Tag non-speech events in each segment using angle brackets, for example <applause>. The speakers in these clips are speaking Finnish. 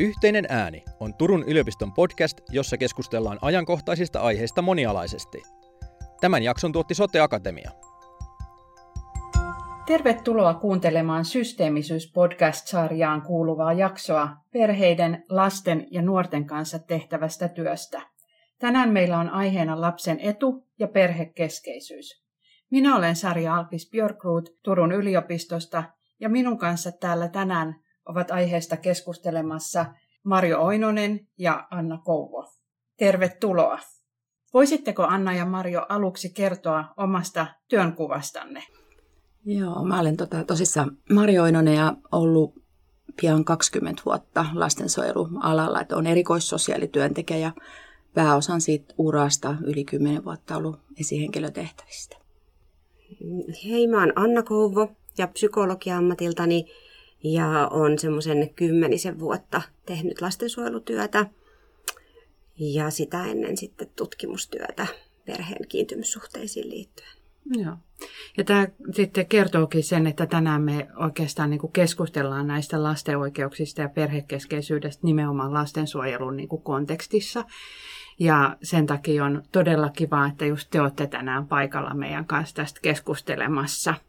Yhteinen ääni on Turun yliopiston podcast, jossa keskustellaan ajankohtaisista aiheista monialaisesti. Tämän jakson tuotti Sote Akatemia. Tervetuloa kuuntelemaan Systeemisyys-podcast-sarjaan kuuluvaa jaksoa perheiden, lasten ja nuorten kanssa tehtävästä työstä. Tänään meillä on aiheena lapsen etu ja perhekeskeisyys. Minä olen Sarja Alpis Björkrud Turun yliopistosta ja minun kanssa täällä tänään ovat aiheesta keskustelemassa Marjo Oinonen ja Anna Kouvo. Tervetuloa. Voisitteko Anna ja Marjo aluksi kertoa omasta työnkuvastanne? Joo, mä olen tota, tosissaan Marjo Oinonen ja ollut pian 20 vuotta lastensuojelualalla, että on erikoissosiaalityöntekijä ja pääosan siitä urasta yli 10 vuotta ollut esihenkilötehtävistä. Hei, mä oon Anna Kouvo ja psykologia-ammatiltani ja on semmoisen kymmenisen vuotta tehnyt lastensuojelutyötä ja sitä ennen sitten tutkimustyötä perheen kiintymyssuhteisiin liittyen. Joo. Ja tämä sitten kertookin sen, että tänään me oikeastaan niin keskustellaan näistä lasten oikeuksista ja perhekeskeisyydestä nimenomaan lastensuojelun niin kontekstissa. Ja sen takia on todella kiva, että just te olette tänään paikalla meidän kanssa tästä keskustelemassa –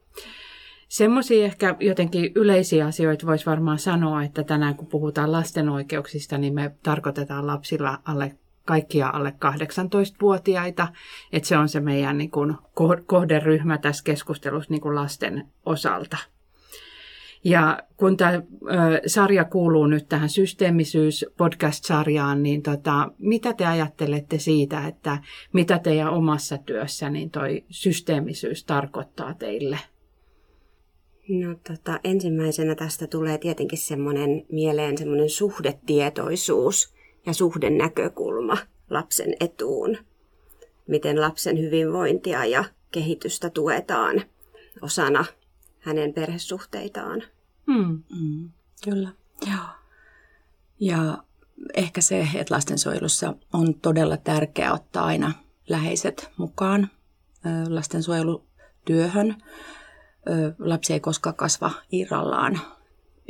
Semmoisia ehkä jotenkin yleisiä asioita voisi varmaan sanoa, että tänään kun puhutaan lasten oikeuksista, niin me tarkoitetaan lapsilla alle kaikkia alle 18-vuotiaita, että se on se meidän niin kuin, kohderyhmä tässä keskustelussa niin kuin lasten osalta. Ja kun tämä ö, sarja kuuluu nyt tähän systeemisyys podcast-sarjaan, niin tota, mitä te ajattelette siitä, että mitä teidän omassa työssä niin toi systeemisyys tarkoittaa teille? No tota, ensimmäisenä tästä tulee tietenkin semmoinen mieleen semmoinen suhdetietoisuus ja suhdenäkökulma lapsen etuun. Miten lapsen hyvinvointia ja kehitystä tuetaan osana hänen perhesuhteitaan. Hmm. Mm, kyllä. Joo. Ja ehkä se, että lastensuojelussa on todella tärkeää ottaa aina läheiset mukaan lastensuojelutyöhön lapsi ei koskaan kasva irrallaan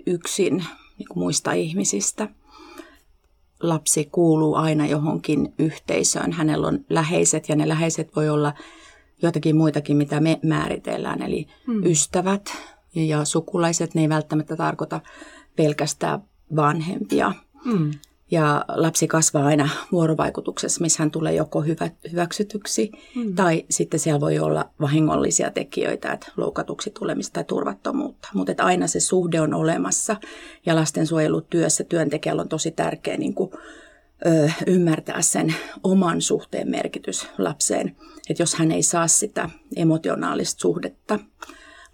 yksin niin kuin muista ihmisistä. Lapsi kuuluu aina johonkin yhteisöön. Hänellä on läheiset ja ne läheiset voi olla jotakin muitakin, mitä me määritellään. Eli hmm. ystävät ja sukulaiset, ne ei välttämättä tarkoita pelkästään vanhempia. Hmm. Ja lapsi kasvaa aina vuorovaikutuksessa, missä hän tulee joko hyvä, hyväksytyksi mm. tai sitten siellä voi olla vahingollisia tekijöitä, että loukatuksi tulemista tai turvattomuutta. Mutta että aina se suhde on olemassa ja lastensuojelutyössä työntekijällä on tosi tärkeä niin kuin, ö, ymmärtää sen oman suhteen merkitys lapseen. Että jos hän ei saa sitä emotionaalista suhdetta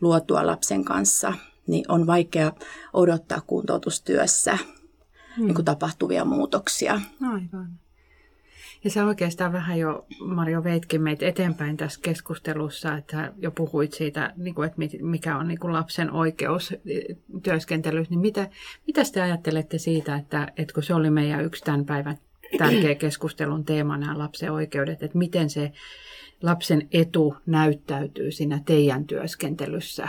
luotua lapsen kanssa, niin on vaikea odottaa kuntoutustyössä – hmm. niin kuin tapahtuvia muutoksia. Aivan. Ja sä oikeastaan vähän jo, Mario, veitkin meitä eteenpäin tässä keskustelussa, että jo puhuit siitä, niin kuin, että mikä on niin kuin lapsen oikeus työskentelyssä. Niin mitä, mitä te ajattelette siitä, että, että kun se oli meidän yksi tämän päivän tärkeä <clears throat> keskustelun teema, nämä lapsen oikeudet, että miten se lapsen etu näyttäytyy siinä teidän työskentelyssä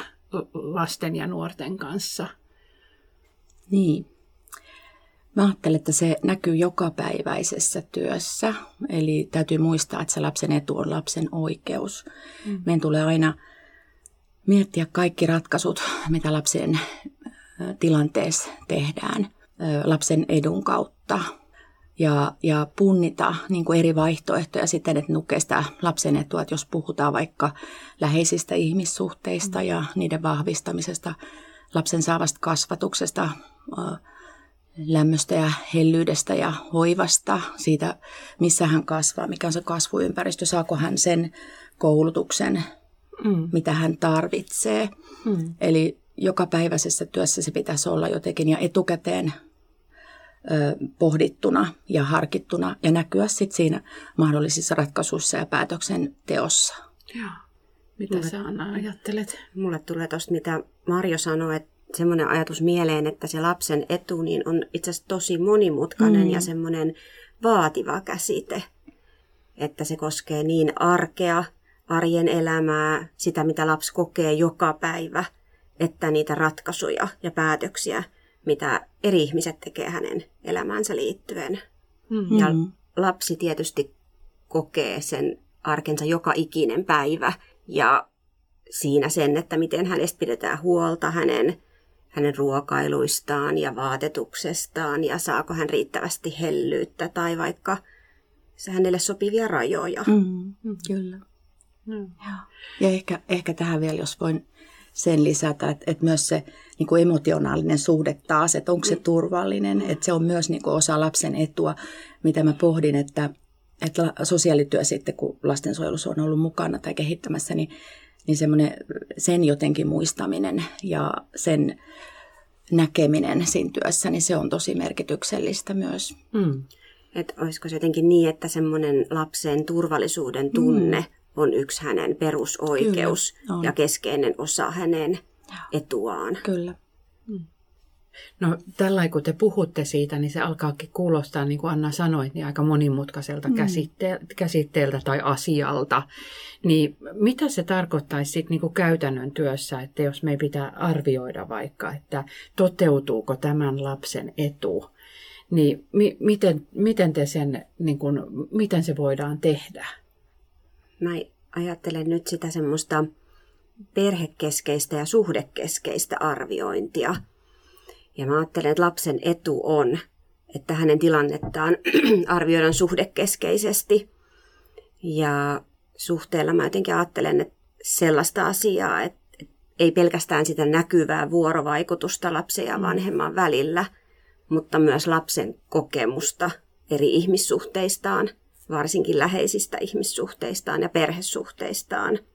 lasten ja nuorten kanssa? Niin, Mä ajattelen, että se näkyy jokapäiväisessä työssä. Eli täytyy muistaa, että se lapsen etu on lapsen oikeus. Mm. Meidän tulee aina miettiä kaikki ratkaisut, mitä lapsen tilanteessa tehdään lapsen edun kautta. Ja, ja punnita niin kuin eri vaihtoehtoja siten, että nukee sitä lapsen etua, että jos puhutaan vaikka läheisistä ihmissuhteista mm. ja niiden vahvistamisesta, lapsen saavasta kasvatuksesta, lämmöstä ja hellyydestä ja hoivasta, siitä missä hän kasvaa, mikä on se kasvuympäristö, saako hän sen koulutuksen, mm. mitä hän tarvitsee. Mm. Eli jokapäiväisessä työssä se pitäisi olla jotenkin ja etukäteen ö, pohdittuna ja harkittuna ja näkyä sitten siinä mahdollisissa ratkaisuissa ja päätöksenteossa. Joo. Mitä mulle, sä Anna ajattelet? Mulle tulee tuosta, mitä Marjo sanoi, että semmoinen ajatus mieleen, että se lapsen etu niin on itse asiassa tosi monimutkainen mm. ja semmoinen vaativa käsite, että se koskee niin arkea, arjen elämää, sitä mitä lapsi kokee joka päivä, että niitä ratkaisuja ja päätöksiä mitä eri ihmiset tekee hänen elämäänsä liittyen. Mm. Ja lapsi tietysti kokee sen arkensa joka ikinen päivä ja siinä sen, että miten hänestä pidetään huolta, hänen, hänen ruokailuistaan ja vaatetuksestaan ja saako hän riittävästi hellyyttä tai vaikka se hänelle sopivia rajoja. Mm, kyllä. Mm. Ja ehkä, ehkä tähän vielä, jos voin sen lisätä, että, että myös se niin kuin emotionaalinen suhde taas, että onko se mm. turvallinen, että se on myös niin kuin osa lapsen etua, mitä mä pohdin, että, että sosiaalityö sitten, kun lastensuojelussa on ollut mukana tai kehittämässä, niin, niin semmoinen sen jotenkin muistaminen ja sen näkeminen siinä työssä, niin se on tosi merkityksellistä myös. Mm. Että olisiko se jotenkin niin, että semmoinen lapsen turvallisuuden tunne mm. on yksi hänen perusoikeus Kyllä, ja keskeinen osa hänen etuaan. Kyllä. Mm. No tällä kun te puhutte siitä, niin se alkaakin kuulostaa, niin kuin Anna sanoit, niin aika monimutkaiselta mm. käsitte- käsitteeltä tai asialta. Niin mitä se tarkoittaisi sitten niin kuin käytännön työssä, että jos me pitää arvioida vaikka, että toteutuuko tämän lapsen etu, niin mi- miten, miten, te sen, niin kuin, miten se voidaan tehdä? Mä ajattelen nyt sitä semmoista perhekeskeistä ja suhdekeskeistä arviointia. Ja mä ajattelen, että lapsen etu on, että hänen tilannettaan <clears throat> arvioidaan suhdekeskeisesti. Ja suhteella mä jotenkin ajattelen, että sellaista asiaa, että ei pelkästään sitä näkyvää vuorovaikutusta lapsen ja mm. vanhemman välillä, mutta myös lapsen kokemusta eri ihmissuhteistaan, varsinkin läheisistä ihmissuhteistaan ja perhesuhteistaan –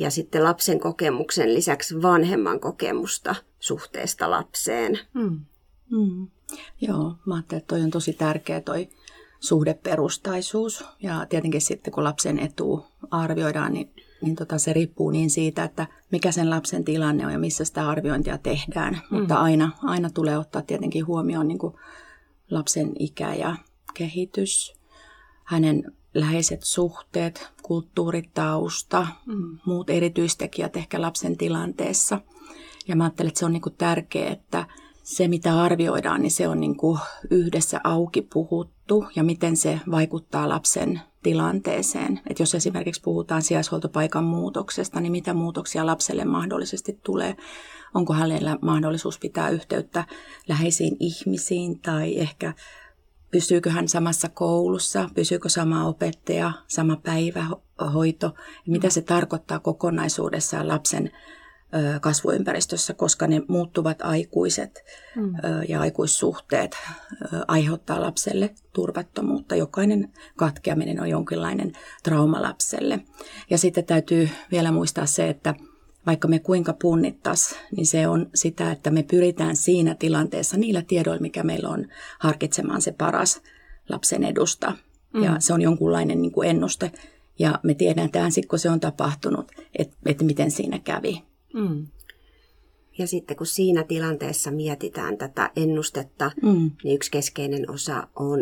ja sitten lapsen kokemuksen lisäksi vanhemman kokemusta suhteesta lapseen. Mm. Mm. Joo, mä ajattelen, että toi on tosi tärkeä toi suhdeperustaisuus. Ja tietenkin sitten kun lapsen etu arvioidaan, niin, niin tota, se riippuu niin siitä, että mikä sen lapsen tilanne on ja missä sitä arviointia tehdään. Mm. Mutta aina, aina tulee ottaa tietenkin huomioon niin kuin lapsen ikä ja kehitys, hänen läheiset suhteet, kulttuuritausta, mm. muut erityistekijät ehkä lapsen tilanteessa. Ja mä ajattelen, että se on niin kuin tärkeää, että se mitä arvioidaan, niin se on niin kuin yhdessä auki puhuttu ja miten se vaikuttaa lapsen tilanteeseen. Että jos esimerkiksi puhutaan sijaishuoltopaikan muutoksesta, niin mitä muutoksia lapselle mahdollisesti tulee? Onko hänellä mahdollisuus pitää yhteyttä läheisiin ihmisiin tai ehkä pysyykö hän samassa koulussa, pysyykö sama opettaja, sama päivähoito, mitä se tarkoittaa kokonaisuudessaan lapsen kasvuympäristössä, koska ne muuttuvat aikuiset mm. ja aikuissuhteet aiheuttaa lapselle turvattomuutta. Jokainen katkeaminen on jonkinlainen trauma lapselle. Ja sitten täytyy vielä muistaa se, että vaikka me kuinka punnittas, niin se on sitä, että me pyritään siinä tilanteessa niillä tiedoilla, mikä meillä on, harkitsemaan se paras lapsen edusta. Mm. Ja se on jonkunlainen niin kuin ennuste. Ja me tiedetään sitten, kun se on tapahtunut, että, että miten siinä kävi. Mm. Ja sitten kun siinä tilanteessa mietitään tätä ennustetta, mm. niin yksi keskeinen osa on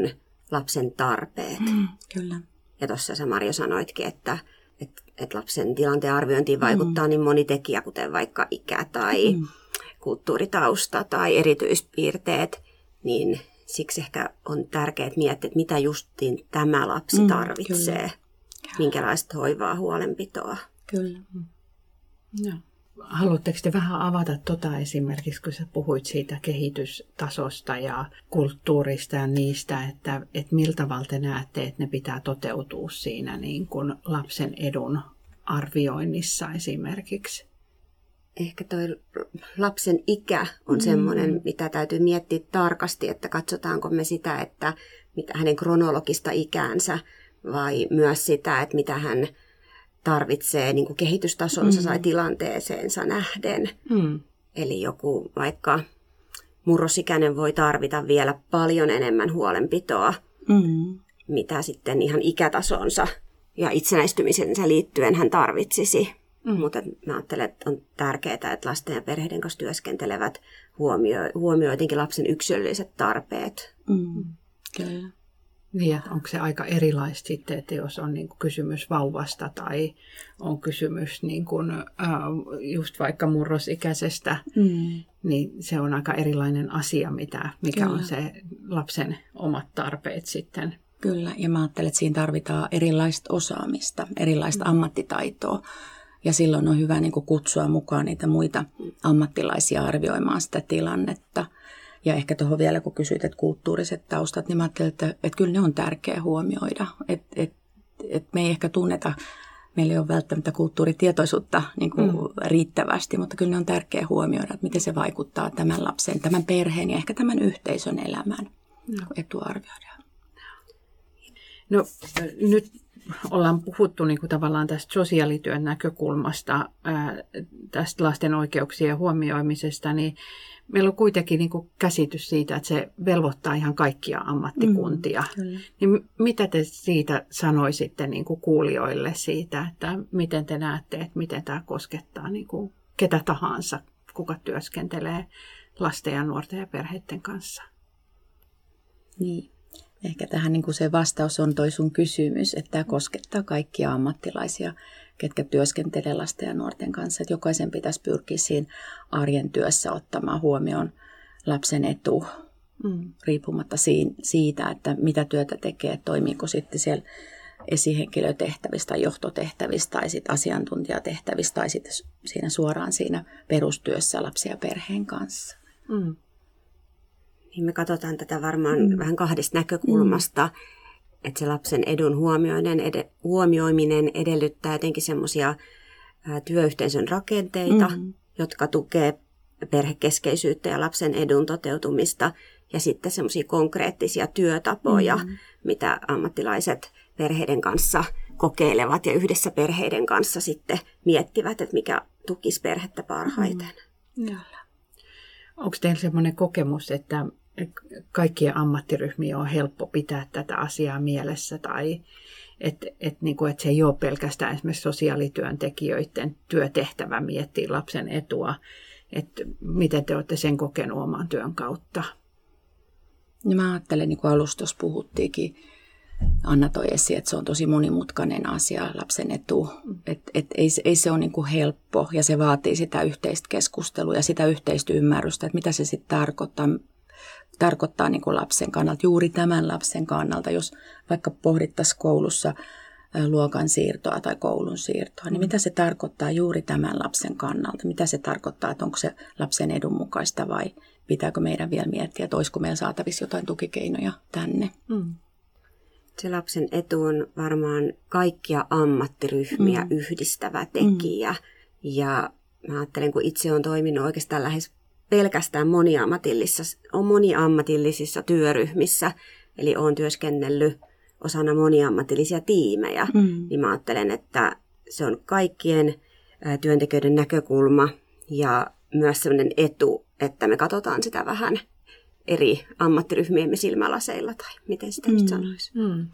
lapsen tarpeet. Mm, kyllä. Ja tuossa sä Marjo sanoitkin, että että et lapsen tilanteen arviointiin vaikuttaa mm. niin moni tekijä, kuten vaikka ikä tai mm. kulttuuritausta tai erityispiirteet, niin siksi ehkä on tärkeää miettiä, että mitä justiin tämä lapsi mm, tarvitsee, kyllä. minkälaista hoivaa, huolenpitoa. Kyllä. Mm. No. Haluatteko te vähän avata tota esimerkiksi, kun sä puhuit siitä kehitystasosta ja kulttuurista ja niistä, että, että miltä te näette, että ne pitää toteutua siinä niin kuin lapsen edun arvioinnissa esimerkiksi? Ehkä toi lapsen ikä on mm. semmoinen, mitä täytyy miettiä tarkasti, että katsotaanko me sitä, että mitä hänen kronologista ikäänsä vai myös sitä, että mitä hän tarvitsee niin kuin kehitystasonsa mm. tai tilanteeseensa nähden. Mm. Eli joku vaikka murrosikäinen voi tarvita vielä paljon enemmän huolenpitoa, mm. mitä sitten ihan ikätasonsa ja itsenäistymisensä liittyen hän tarvitsisi. Mm. Mutta mä ajattelen, että on tärkeää, että lasten ja perheiden kanssa työskentelevät huomioi, huomioi jotenkin lapsen yksilölliset tarpeet. Mm. Kyllä. Niin, että onko se aika erilaista sitten, että jos on niin kuin kysymys vauvasta tai on kysymys niin kuin, äh, just vaikka murrosikäisestä, mm. niin se on aika erilainen asia, mitä, mikä Kyllä. on se lapsen omat tarpeet sitten. Kyllä, ja mä ajattelen, että siinä tarvitaan erilaista osaamista, erilaista mm. ammattitaitoa. Ja silloin on hyvä niin kuin kutsua mukaan niitä muita ammattilaisia arvioimaan sitä tilannetta – ja ehkä tuohon vielä, kun kysyit, että kulttuuriset taustat, niin mä ajattelin, että, että kyllä ne on tärkeä huomioida. Että et, et me ei ehkä tunneta, meillä ei ole välttämättä kulttuuritietoisuutta niin kuin mm. riittävästi, mutta kyllä ne on tärkeä huomioida, että miten se vaikuttaa tämän lapsen, tämän perheen ja ehkä tämän yhteisön elämään, no. etuarvioidaan. No nyt ollaan puhuttu niin kuin tavallaan tästä sosiaalityön näkökulmasta, ää, tästä lasten oikeuksien huomioimisesta, niin meillä on kuitenkin niin kuin käsitys siitä, että se velvoittaa ihan kaikkia ammattikuntia. Mm, niin mitä te siitä sanoisitte niin kuin kuulijoille siitä, että miten te näette, että miten tämä koskettaa niin kuin ketä tahansa, kuka työskentelee lasten ja nuorten ja perheiden kanssa? Niin. Ehkä tähän niin kuin se vastaus on toi sun kysymys, että tämä koskettaa kaikkia ammattilaisia ketkä työskentelee lasten ja nuorten kanssa. Että jokaisen pitäisi pyrkiä siinä arjen työssä ottamaan huomioon lapsen etu, mm. riippumatta siitä, että mitä työtä tekee, toimiiko sitten siellä esihenkilötehtävistä johtotehtävistä tai sitten asiantuntijatehtävistä tai sitten siinä suoraan siinä perustyössä lapsia ja perheen kanssa. Mm. Niin me katsotaan tätä varmaan mm. vähän kahdesta näkökulmasta. Mm että se lapsen edun huomioiminen, ed- huomioiminen edellyttää jotenkin semmoisia työyhteisön rakenteita, mm-hmm. jotka tukee perhekeskeisyyttä ja lapsen edun toteutumista ja sitten semmoisia konkreettisia työtapoja, mm-hmm. mitä ammattilaiset perheiden kanssa kokeilevat ja yhdessä perheiden kanssa sitten miettivät, että mikä tukisi perhettä parhaiten. Mm-hmm. Onko teillä sellainen kokemus, että kaikkien ammattiryhmien on helppo pitää tätä asiaa mielessä tai että et, niinku, et se ei ole pelkästään esimerkiksi sosiaalityöntekijöiden työtehtävä miettiä lapsen etua, että miten te olette sen kokenut oman työn kautta? No mä ajattelen, niin kuin alusta puhuttiinkin, Anna toi esiin, että se on tosi monimutkainen asia, lapsen etu. Et, et ei, ei se ole niin kuin helppo ja se vaatii sitä yhteistä keskustelua ja sitä yhteistä ymmärrystä, että mitä se sitten tarkoittaa, tarkoittaa niin kuin lapsen kannalta, juuri tämän lapsen kannalta, jos vaikka pohdittaisiin koulussa luokan siirtoa tai koulun siirtoa, niin mitä se tarkoittaa juuri tämän lapsen kannalta? Mitä se tarkoittaa, että onko se lapsen edun mukaista vai pitääkö meidän vielä miettiä, että olisiko meillä saatavissa jotain tukikeinoja tänne? Mm. Se lapsen etu on varmaan kaikkia ammattiryhmiä mm. yhdistävä tekijä. Mm. Ja mä ajattelen, kun itse olen toiminut oikeastaan lähes pelkästään moniammatillisissa, on moniammatillisissa työryhmissä, eli olen työskennellyt osana moniammatillisia tiimejä, mm. niin mä ajattelen, että se on kaikkien työntekijöiden näkökulma ja myös sellainen etu, että me katsotaan sitä vähän eri ammattiryhmiemme silmälaseilla, tai miten sitä mm. nyt sanoisi. Mm.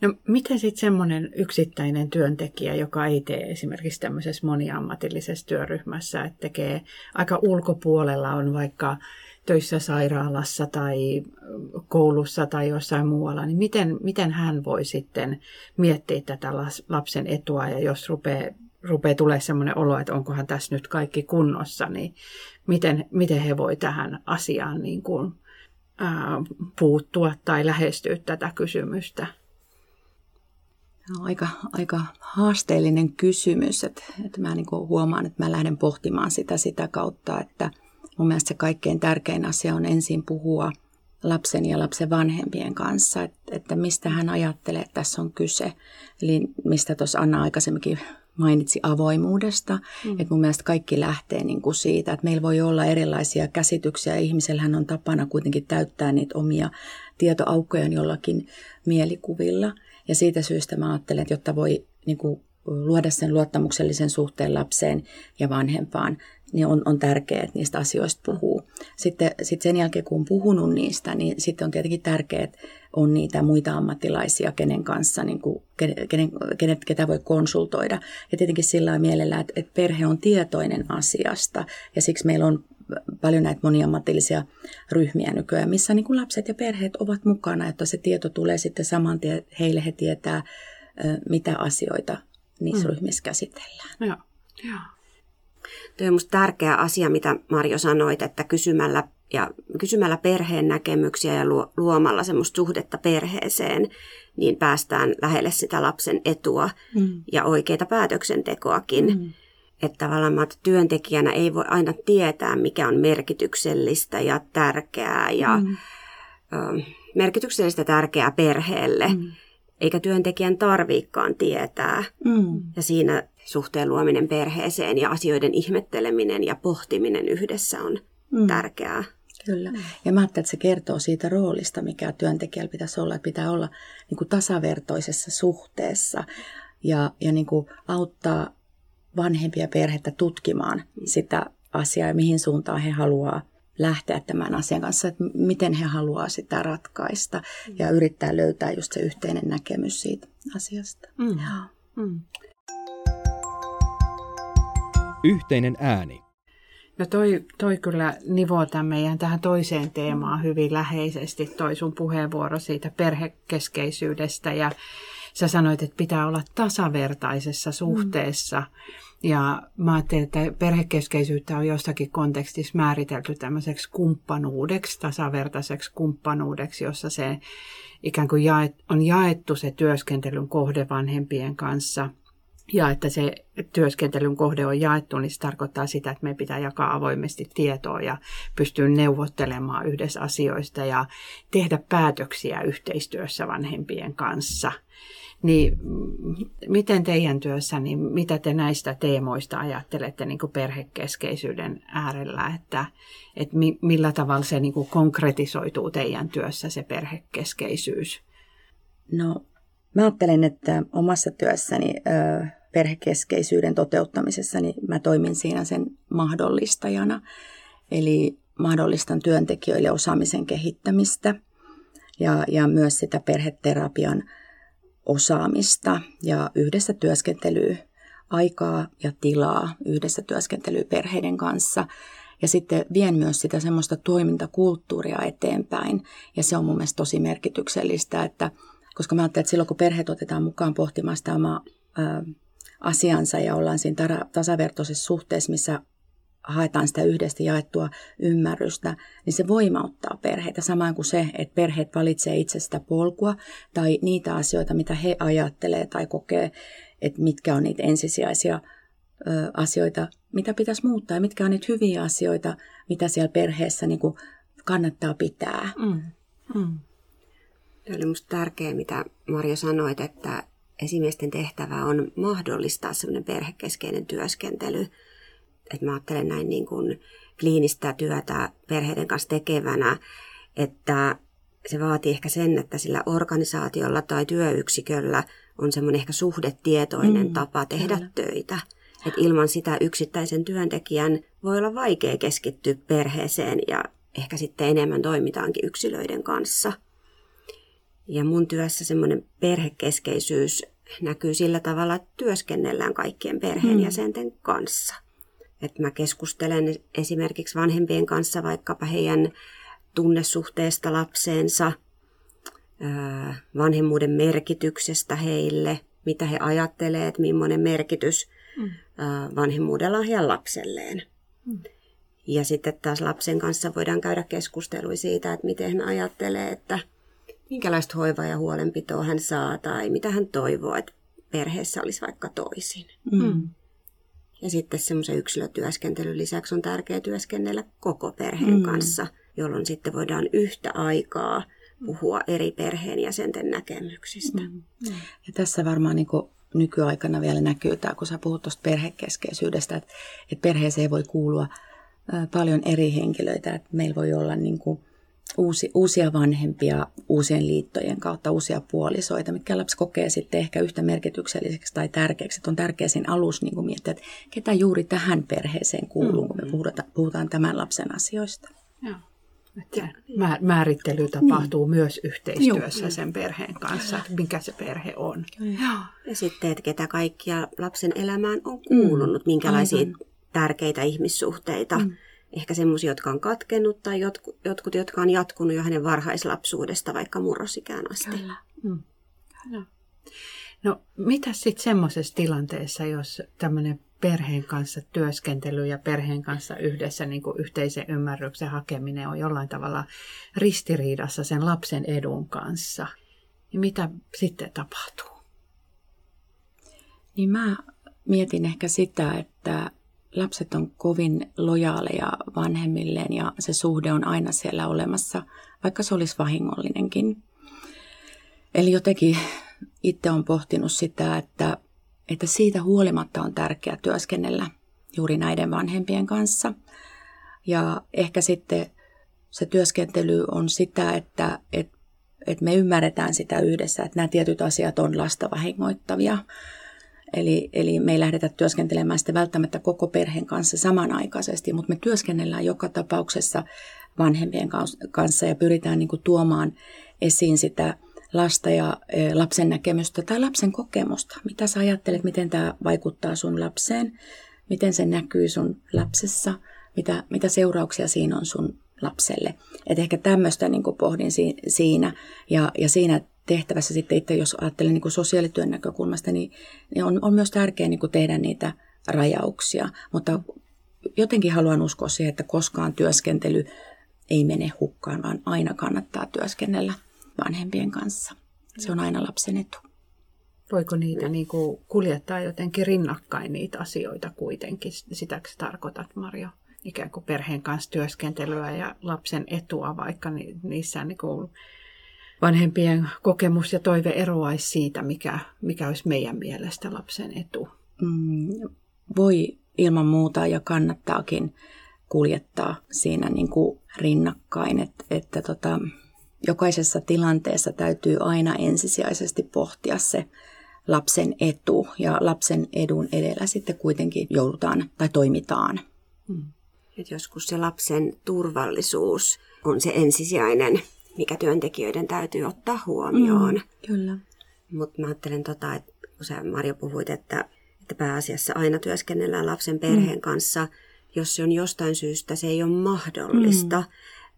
No miten sitten semmoinen yksittäinen työntekijä, joka ei tee esimerkiksi tämmöisessä moniammatillisessa työryhmässä, että tekee aika ulkopuolella, on vaikka töissä sairaalassa tai koulussa tai jossain muualla, niin miten, miten hän voi sitten miettiä tätä lapsen etua ja jos rupeaa rupeaa tulee sellainen olo, että onkohan tässä nyt kaikki kunnossa, niin miten, miten he voi tähän asiaan niin kuin, ää, puuttua tai lähestyä tätä kysymystä? On aika, aika haasteellinen kysymys, että, että mä niin huomaan, että mä lähden pohtimaan sitä sitä kautta, että mun mielestä se kaikkein tärkein asia on ensin puhua lapsen ja lapsen vanhempien kanssa, että, että mistä hän ajattelee, että tässä on kyse. Eli mistä tuossa Anna aikaisemminkin mainitsi avoimuudesta. Mm. Että mun mielestä kaikki lähtee niin kuin siitä, että meillä voi olla erilaisia käsityksiä. Ihmisellähän on tapana kuitenkin täyttää niitä omia tietoaukkoja jollakin mielikuvilla. Ja siitä syystä mä ajattelen, että jotta voi niin kuin, luoda sen luottamuksellisen suhteen lapseen ja vanhempaan, niin on, on tärkeää, että niistä asioista puhuu. Sitten sit sen jälkeen, kun on puhunut niistä, niin sitten on tietenkin tärkeää, että on niitä muita ammattilaisia, kenen kanssa, niin kuin, kenen, kenet, ketä voi konsultoida. Ja tietenkin sillä mielellä, että, että perhe on tietoinen asiasta ja siksi meillä on paljon näitä moniammatillisia ryhmiä nykyään, missä niin kuin lapset ja perheet ovat mukana, että se tieto tulee sitten saman tien, heille he tietää, mitä asioita niissä mm. ryhmissä käsitellään. Joo. Joo. Tuo on minusta tärkeä asia, mitä Marjo sanoit, että kysymällä, ja kysymällä perheen näkemyksiä ja luomalla semmoista suhdetta perheeseen, niin päästään lähelle sitä lapsen etua mm. ja oikeita päätöksentekoakin. Mm. Että tavallaan että työntekijänä ei voi aina tietää, mikä on merkityksellistä ja tärkeää ja mm. ö, merkityksellistä tärkeää perheelle. Mm. Eikä työntekijän tarviikaan tietää. Mm. Ja siinä suhteen luominen perheeseen ja asioiden ihmetteleminen ja pohtiminen yhdessä on mm. tärkeää. Kyllä. Ja mä ajattelen, että se kertoo siitä roolista, mikä työntekijällä pitäisi olla. Että pitää olla niin kuin tasavertoisessa suhteessa ja, ja niin kuin auttaa vanhempia perhettä tutkimaan sitä asiaa ja mihin suuntaan he haluaa lähteä tämän asian kanssa, että miten he haluaa sitä ratkaista ja yrittää löytää just se yhteinen näkemys siitä asiasta. Mm. Mm. Yhteinen ääni. No toi, toi kyllä nivoo meidän tähän toiseen teemaan hyvin läheisesti, toi sun puheenvuoro siitä perhekeskeisyydestä ja sä sanoit, että pitää olla tasavertaisessa suhteessa. Mm. Ja mä ajattelin, että perhekeskeisyyttä on jossakin kontekstissa määritelty tämmöiseksi kumppanuudeksi, tasavertaiseksi kumppanuudeksi, jossa se ikään kuin jaet, on jaettu se työskentelyn kohde vanhempien kanssa – ja että se työskentelyn kohde on jaettu, niin se tarkoittaa sitä, että me pitää jakaa avoimesti tietoa ja pystyä neuvottelemaan yhdessä asioista ja tehdä päätöksiä yhteistyössä vanhempien kanssa. Niin miten teidän työssä, niin mitä te näistä teemoista ajattelette niin kuin perhekeskeisyyden äärellä, että, että millä tavalla se niin kuin konkretisoituu teidän työssä se perhekeskeisyys? No mä ajattelen, että omassa työssäni... Perhekeskeisyyden toteuttamisessa, niin mä toimin siinä sen mahdollistajana. Eli mahdollistan työntekijöille osaamisen kehittämistä ja, ja myös sitä perheterapian osaamista ja yhdessä työskentelyä, aikaa ja tilaa yhdessä työskentelyä perheiden kanssa. Ja sitten vien myös sitä semmoista toimintakulttuuria eteenpäin. Ja se on mun mielestä tosi merkityksellistä, että koska mä ajattelen, että silloin kun perheet otetaan mukaan pohtimaan sitä omaa asiansa ja ollaan siinä tasavertoisessa suhteessa, missä haetaan sitä yhdessä jaettua ymmärrystä, niin se voimauttaa perheitä. Samoin kuin se, että perheet valitsee itse sitä polkua tai niitä asioita, mitä he ajattelee tai kokee, että mitkä on niitä ensisijaisia ö, asioita, mitä pitäisi muuttaa ja mitkä on niitä hyviä asioita, mitä siellä perheessä niin kuin kannattaa pitää. Mm. Mm. Tämä oli minusta tärkeää, mitä Marja sanoit, että esimiesten tehtävä on mahdollistaa semmoinen perhekeskeinen työskentely. Että mä ajattelen näin niin kuin kliinistä työtä perheiden kanssa tekevänä, että se vaatii ehkä sen, että sillä organisaatiolla tai työyksiköllä on semmoinen ehkä suhdetietoinen mm, tapa tehdä kyllä. töitä. Et ilman sitä yksittäisen työntekijän voi olla vaikea keskittyä perheeseen ja ehkä sitten enemmän toimitaankin yksilöiden kanssa – ja mun työssä semmoinen perhekeskeisyys näkyy sillä tavalla, että työskennellään kaikkien perheenjäsenten mm. kanssa. Että mä keskustelen esimerkiksi vanhempien kanssa vaikkapa heidän tunnesuhteesta lapseensa, vanhemmuuden merkityksestä heille, mitä he ajattelevat, että millainen merkitys mm. vanhemmuudella on heidän lapselleen. Mm. Ja sitten taas lapsen kanssa voidaan käydä keskustelua siitä, että miten hän ajattelee, että – minkälaista hoivaa ja huolenpitoa hän saa tai mitä hän toivoo, että perheessä olisi vaikka toisin. Mm. Ja sitten semmoisen yksilötyöskentelyn lisäksi on tärkeää työskennellä koko perheen mm. kanssa, jolloin sitten voidaan yhtä aikaa puhua eri perheenjäsenten näkemyksistä. Mm. Ja tässä varmaan niin nykyaikana vielä näkyy tämä, kun sä puhut tuosta perhekeskeisyydestä, että, että perheeseen voi kuulua paljon eri henkilöitä. Että meillä voi olla niin kuin uusi, uusia vanhempia uusien liittojen kautta, uusia puolisoita, mitkä lapsi kokee sitten ehkä yhtä merkitykselliseksi tai tärkeäksi. Että on tärkeää siinä alussa niin miettiä, että ketä juuri tähän perheeseen kuuluu, kun me mm. puhutaan, puhutaan tämän lapsen asioista. Joo. Että määrittely tapahtuu niin. myös yhteistyössä Joo. sen perheen kanssa, että mikä se perhe on. Joo. Ja sitten, että ketä kaikkia lapsen elämään on kuulunut, mm. minkälaisia Aivan. tärkeitä ihmissuhteita mm. Ehkä semmoisia, jotka on katkennut tai jotkut, jotkut, jotka on jatkunut jo hänen varhaislapsuudesta vaikka murrosikään asti. Kyllä. Mm. Kyllä. No mitä sitten semmoisessa tilanteessa, jos tämmöinen perheen kanssa työskentely ja perheen kanssa yhdessä niin kuin yhteisen ymmärryksen hakeminen on jollain tavalla ristiriidassa sen lapsen edun kanssa, niin mitä sitten tapahtuu? Niin mä mietin ehkä sitä, että lapset on kovin lojaaleja vanhemmilleen ja se suhde on aina siellä olemassa, vaikka se olisi vahingollinenkin. Eli jotenkin itse on pohtinut sitä, että, että siitä huolimatta on tärkeää työskennellä juuri näiden vanhempien kanssa. Ja ehkä sitten se työskentely on sitä, että, että, että me ymmärretään sitä yhdessä, että nämä tietyt asiat on lasta vahingoittavia. Eli, eli me ei lähdetä työskentelemään sitä välttämättä koko perheen kanssa samanaikaisesti, mutta me työskennellään joka tapauksessa vanhempien kanssa ja pyritään niin kuin tuomaan esiin sitä lasta ja lapsen näkemystä tai lapsen kokemusta. Mitä sä ajattelet, miten tämä vaikuttaa sun lapseen, miten se näkyy sun lapsessa, mitä, mitä seurauksia siinä on sun lapselle. Et ehkä tämmöistä niin pohdin siinä ja, ja siinä tehtävässä sitten itse, jos ajattelen niin sosiaalityön näkökulmasta, niin, niin on, on myös tärkeää niin tehdä niitä rajauksia. Mutta jotenkin haluan uskoa siihen, että koskaan työskentely ei mene hukkaan, vaan aina kannattaa työskennellä vanhempien kanssa. Se on aina lapsen etu. Voiko niitä niin kuin kuljettaa jotenkin rinnakkain niitä asioita kuitenkin? Sitäkö tarkoitat, Marjo? Ikään kuin perheen kanssa työskentelyä ja lapsen etua, vaikka niissä niin kuin vanhempien kokemus ja toive eroaisi siitä, mikä, mikä olisi meidän mielestä lapsen etu. Mm, voi ilman muuta ja kannattaakin kuljettaa siinä niin kuin rinnakkain, että, että tota, jokaisessa tilanteessa täytyy aina ensisijaisesti pohtia se lapsen etu ja lapsen edun edellä sitten kuitenkin joudutaan tai toimitaan. Hmm. Et joskus se lapsen turvallisuus on se ensisijainen, mikä työntekijöiden täytyy ottaa huomioon. Mm, kyllä. Mutta mä ajattelen, tota, että kun sä Marjo puhuit, että, että pääasiassa aina työskennellään lapsen perheen mm. kanssa, jos se on jostain syystä, se ei ole mahdollista, mm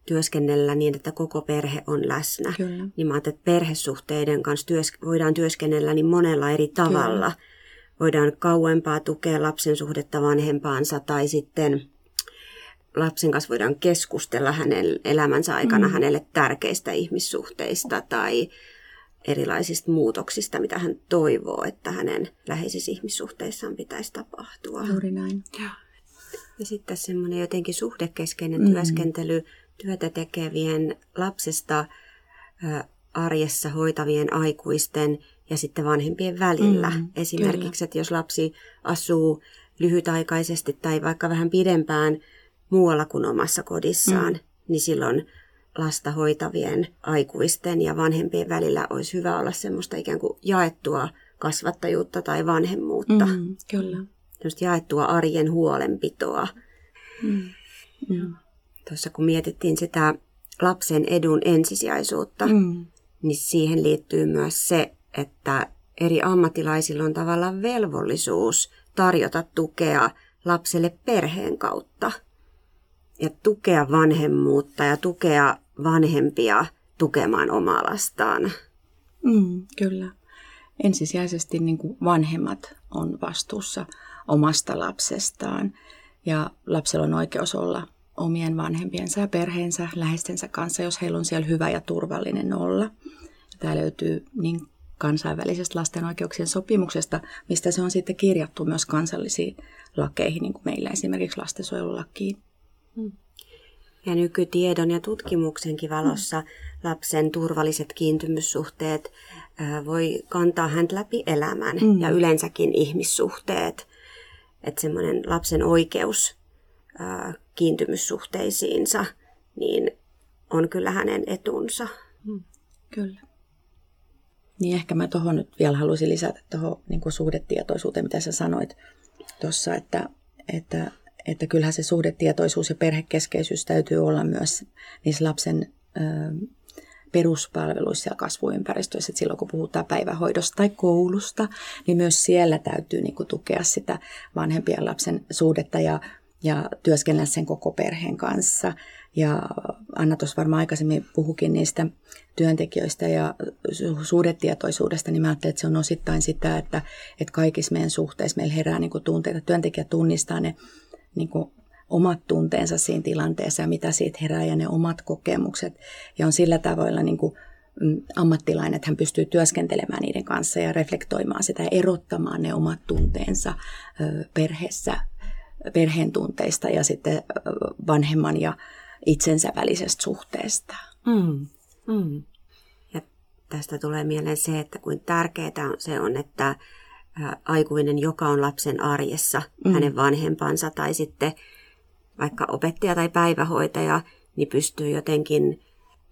työskennellä niin, että koko perhe on läsnä. Kyllä. Niin mä että perhesuhteiden kanssa työs, voidaan työskennellä niin monella eri tavalla. Kyllä. Voidaan kauempaa tukea lapsen suhdetta vanhempaansa tai sitten lapsen kanssa voidaan keskustella hänen elämänsä aikana mm. hänelle tärkeistä ihmissuhteista tai erilaisista muutoksista, mitä hän toivoo, että hänen läheisissä ihmissuhteissaan pitäisi tapahtua. Juuri näin. Ja, ja sitten semmoinen jotenkin suhdekeskeinen mm. työskentely työtä tekevien lapsesta arjessa hoitavien aikuisten ja sitten vanhempien välillä. Mm, Esimerkiksi, kyllä. että jos lapsi asuu lyhytaikaisesti tai vaikka vähän pidempään muualla kuin omassa kodissaan, mm. niin silloin lasta hoitavien aikuisten ja vanhempien välillä olisi hyvä olla semmoista ikään kuin jaettua kasvattajuutta tai vanhemmuutta. Mm, kyllä. Semmoista jaettua arjen huolenpitoa. Mm. Mm tuossa kun mietittiin sitä lapsen edun ensisijaisuutta, mm. niin siihen liittyy myös se, että eri ammattilaisilla on tavallaan velvollisuus tarjota tukea lapselle perheen kautta. Ja tukea vanhemmuutta ja tukea vanhempia tukemaan omaa lastaan. Mm, kyllä. Ensisijaisesti niin kuin vanhemmat on vastuussa omasta lapsestaan ja lapsella on oikeus olla omien vanhempiensa ja perheensä, läheistensä kanssa, jos heillä on siellä hyvä ja turvallinen olla. Tämä löytyy niin kansainvälisestä lasten oikeuksien sopimuksesta, mistä se on sitten kirjattu myös kansallisiin lakeihin, niin kuin meillä esimerkiksi lastensuojelulakiin. Hmm. Ja nykytiedon ja tutkimuksenkin valossa hmm. lapsen turvalliset kiintymyssuhteet voi kantaa häntä läpi elämän hmm. ja yleensäkin ihmissuhteet. Että semmoinen lapsen oikeus kiintymyssuhteisiinsa, niin on kyllä hänen etunsa. Hmm, kyllä. Niin ehkä mä tuohon nyt vielä haluaisin lisätä tuohon niin suhdetietoisuuteen, mitä sä sanoit tuossa, että, että, että kyllähän se suhdetietoisuus ja perhekeskeisyys täytyy olla myös niissä lapsen ö, peruspalveluissa ja kasvuympäristöissä. Että silloin kun puhutaan päivähoidosta tai koulusta, niin myös siellä täytyy niin kuin, tukea sitä vanhempien lapsen suhdetta ja ja työskennellä sen koko perheen kanssa. Ja Anna tuossa varmaan aikaisemmin puhukin niistä työntekijöistä ja suhdetietoisuudesta, niin mä ajattelen, että se on osittain sitä, että, että kaikissa meidän suhteissa meillä herää niin kuin tunteita. Työntekijä tunnistaa ne niin kuin omat tunteensa siinä tilanteessa ja mitä siitä herää ja ne omat kokemukset. Ja on sillä tavoilla niin kuin mm, ammattilainen, että hän pystyy työskentelemään niiden kanssa ja reflektoimaan sitä ja erottamaan ne omat tunteensa perheessä, perheen tunteista ja sitten vanhemman ja itsensä välisestä suhteesta. Mm. Mm. Ja tästä tulee mieleen se, että kuin tärkeää se on, että aikuinen, joka on lapsen arjessa, mm. hänen vanhempansa tai sitten vaikka opettaja tai päivähoitaja, niin pystyy jotenkin,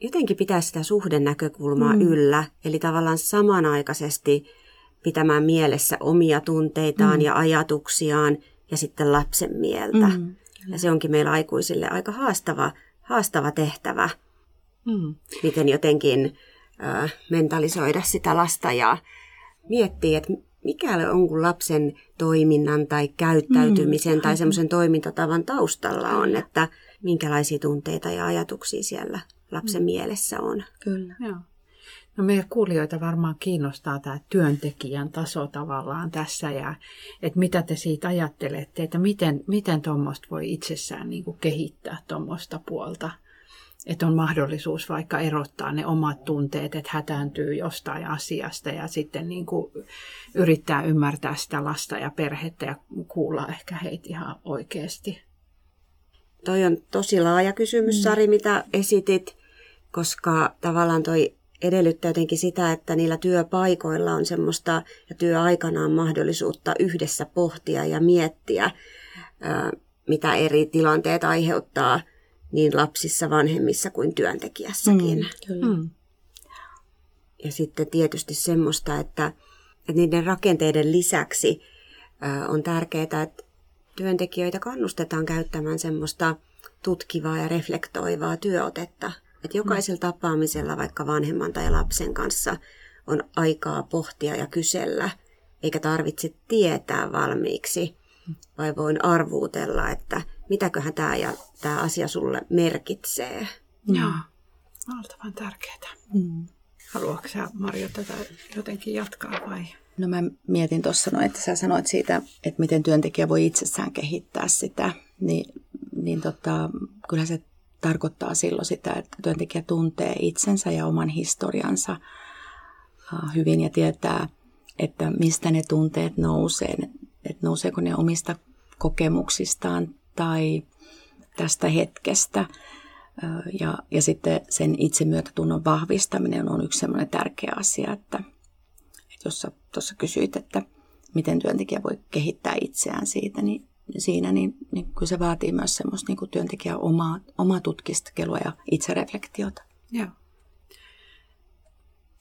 jotenkin pitää sitä suhdennäkökulmaa mm. yllä. Eli tavallaan samanaikaisesti pitämään mielessä omia tunteitaan mm. ja ajatuksiaan ja sitten lapsen mieltä. Mm. Ja se onkin meillä aikuisille aika haastava, haastava tehtävä, mm. miten jotenkin äh, mentalisoida sitä lasta ja miettiä, että mikä on kun lapsen toiminnan tai käyttäytymisen mm. tai semmoisen toimintatavan taustalla on, että minkälaisia tunteita ja ajatuksia siellä lapsen mm. mielessä on. Kyllä. Joo. No meidän kuulijoita varmaan kiinnostaa tämä työntekijän taso tavallaan tässä ja että mitä te siitä ajattelette, että miten, miten tuommoista voi itsessään niin kuin kehittää tuommoista puolta että on mahdollisuus vaikka erottaa ne omat tunteet, että hätääntyy jostain asiasta ja sitten niin kuin yrittää ymmärtää sitä lasta ja perhettä ja kuulla ehkä heitä ihan oikeasti. Toi on tosi laaja kysymys, mm. Sari, mitä esitit, koska tavallaan toi edellyttää jotenkin sitä, että niillä työpaikoilla on semmoista ja työaikana on mahdollisuutta yhdessä pohtia ja miettiä, mitä eri tilanteet aiheuttaa niin lapsissa, vanhemmissa kuin työntekijässäkin. Mm, kyllä. Mm. Ja sitten tietysti semmoista, että, että niiden rakenteiden lisäksi on tärkeää, että työntekijöitä kannustetaan käyttämään semmoista tutkivaa ja reflektoivaa työotetta. Että jokaisella mm. tapaamisella vaikka vanhemman tai lapsen kanssa on aikaa pohtia ja kysellä, eikä tarvitse tietää valmiiksi, vai voin arvuutella, että mitäköhän tämä ja tämä asia sulle merkitsee. Mm. Joo, valtavan tärkeää. Mm. Haluatko sä Marjo tätä jotenkin jatkaa vai? No mä mietin tuossa, no, että sä sanoit siitä, että miten työntekijä voi itsessään kehittää sitä, niin, niin tota, kyllä se tarkoittaa silloin sitä, että työntekijä tuntee itsensä ja oman historiansa hyvin ja tietää, että mistä ne tunteet nousee, että nouseeko ne omista kokemuksistaan tai tästä hetkestä. Ja, ja sitten sen itsemyötätunnon vahvistaminen on yksi sellainen tärkeä asia, että, että jos tuossa kysyit, että miten työntekijä voi kehittää itseään siitä, niin siinä, niin, niin kyllä se vaatii myös semmoista niin työntekijän omaa, omaa tutkiskelua ja itsereflektiota. Joo.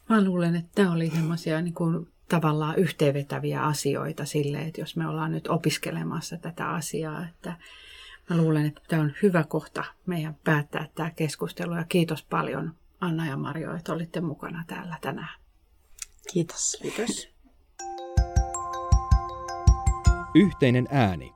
Mä luulen, että tämä oli semmoisia niin kuin, tavallaan yhteenvetäviä asioita sille, että jos me ollaan nyt opiskelemassa tätä asiaa, että Mä luulen, että tämä on hyvä kohta meidän päättää tämä keskustelu ja kiitos paljon Anna ja Marjo, että olitte mukana täällä tänään. Kiitos. Kiitos. Yhteinen ääni.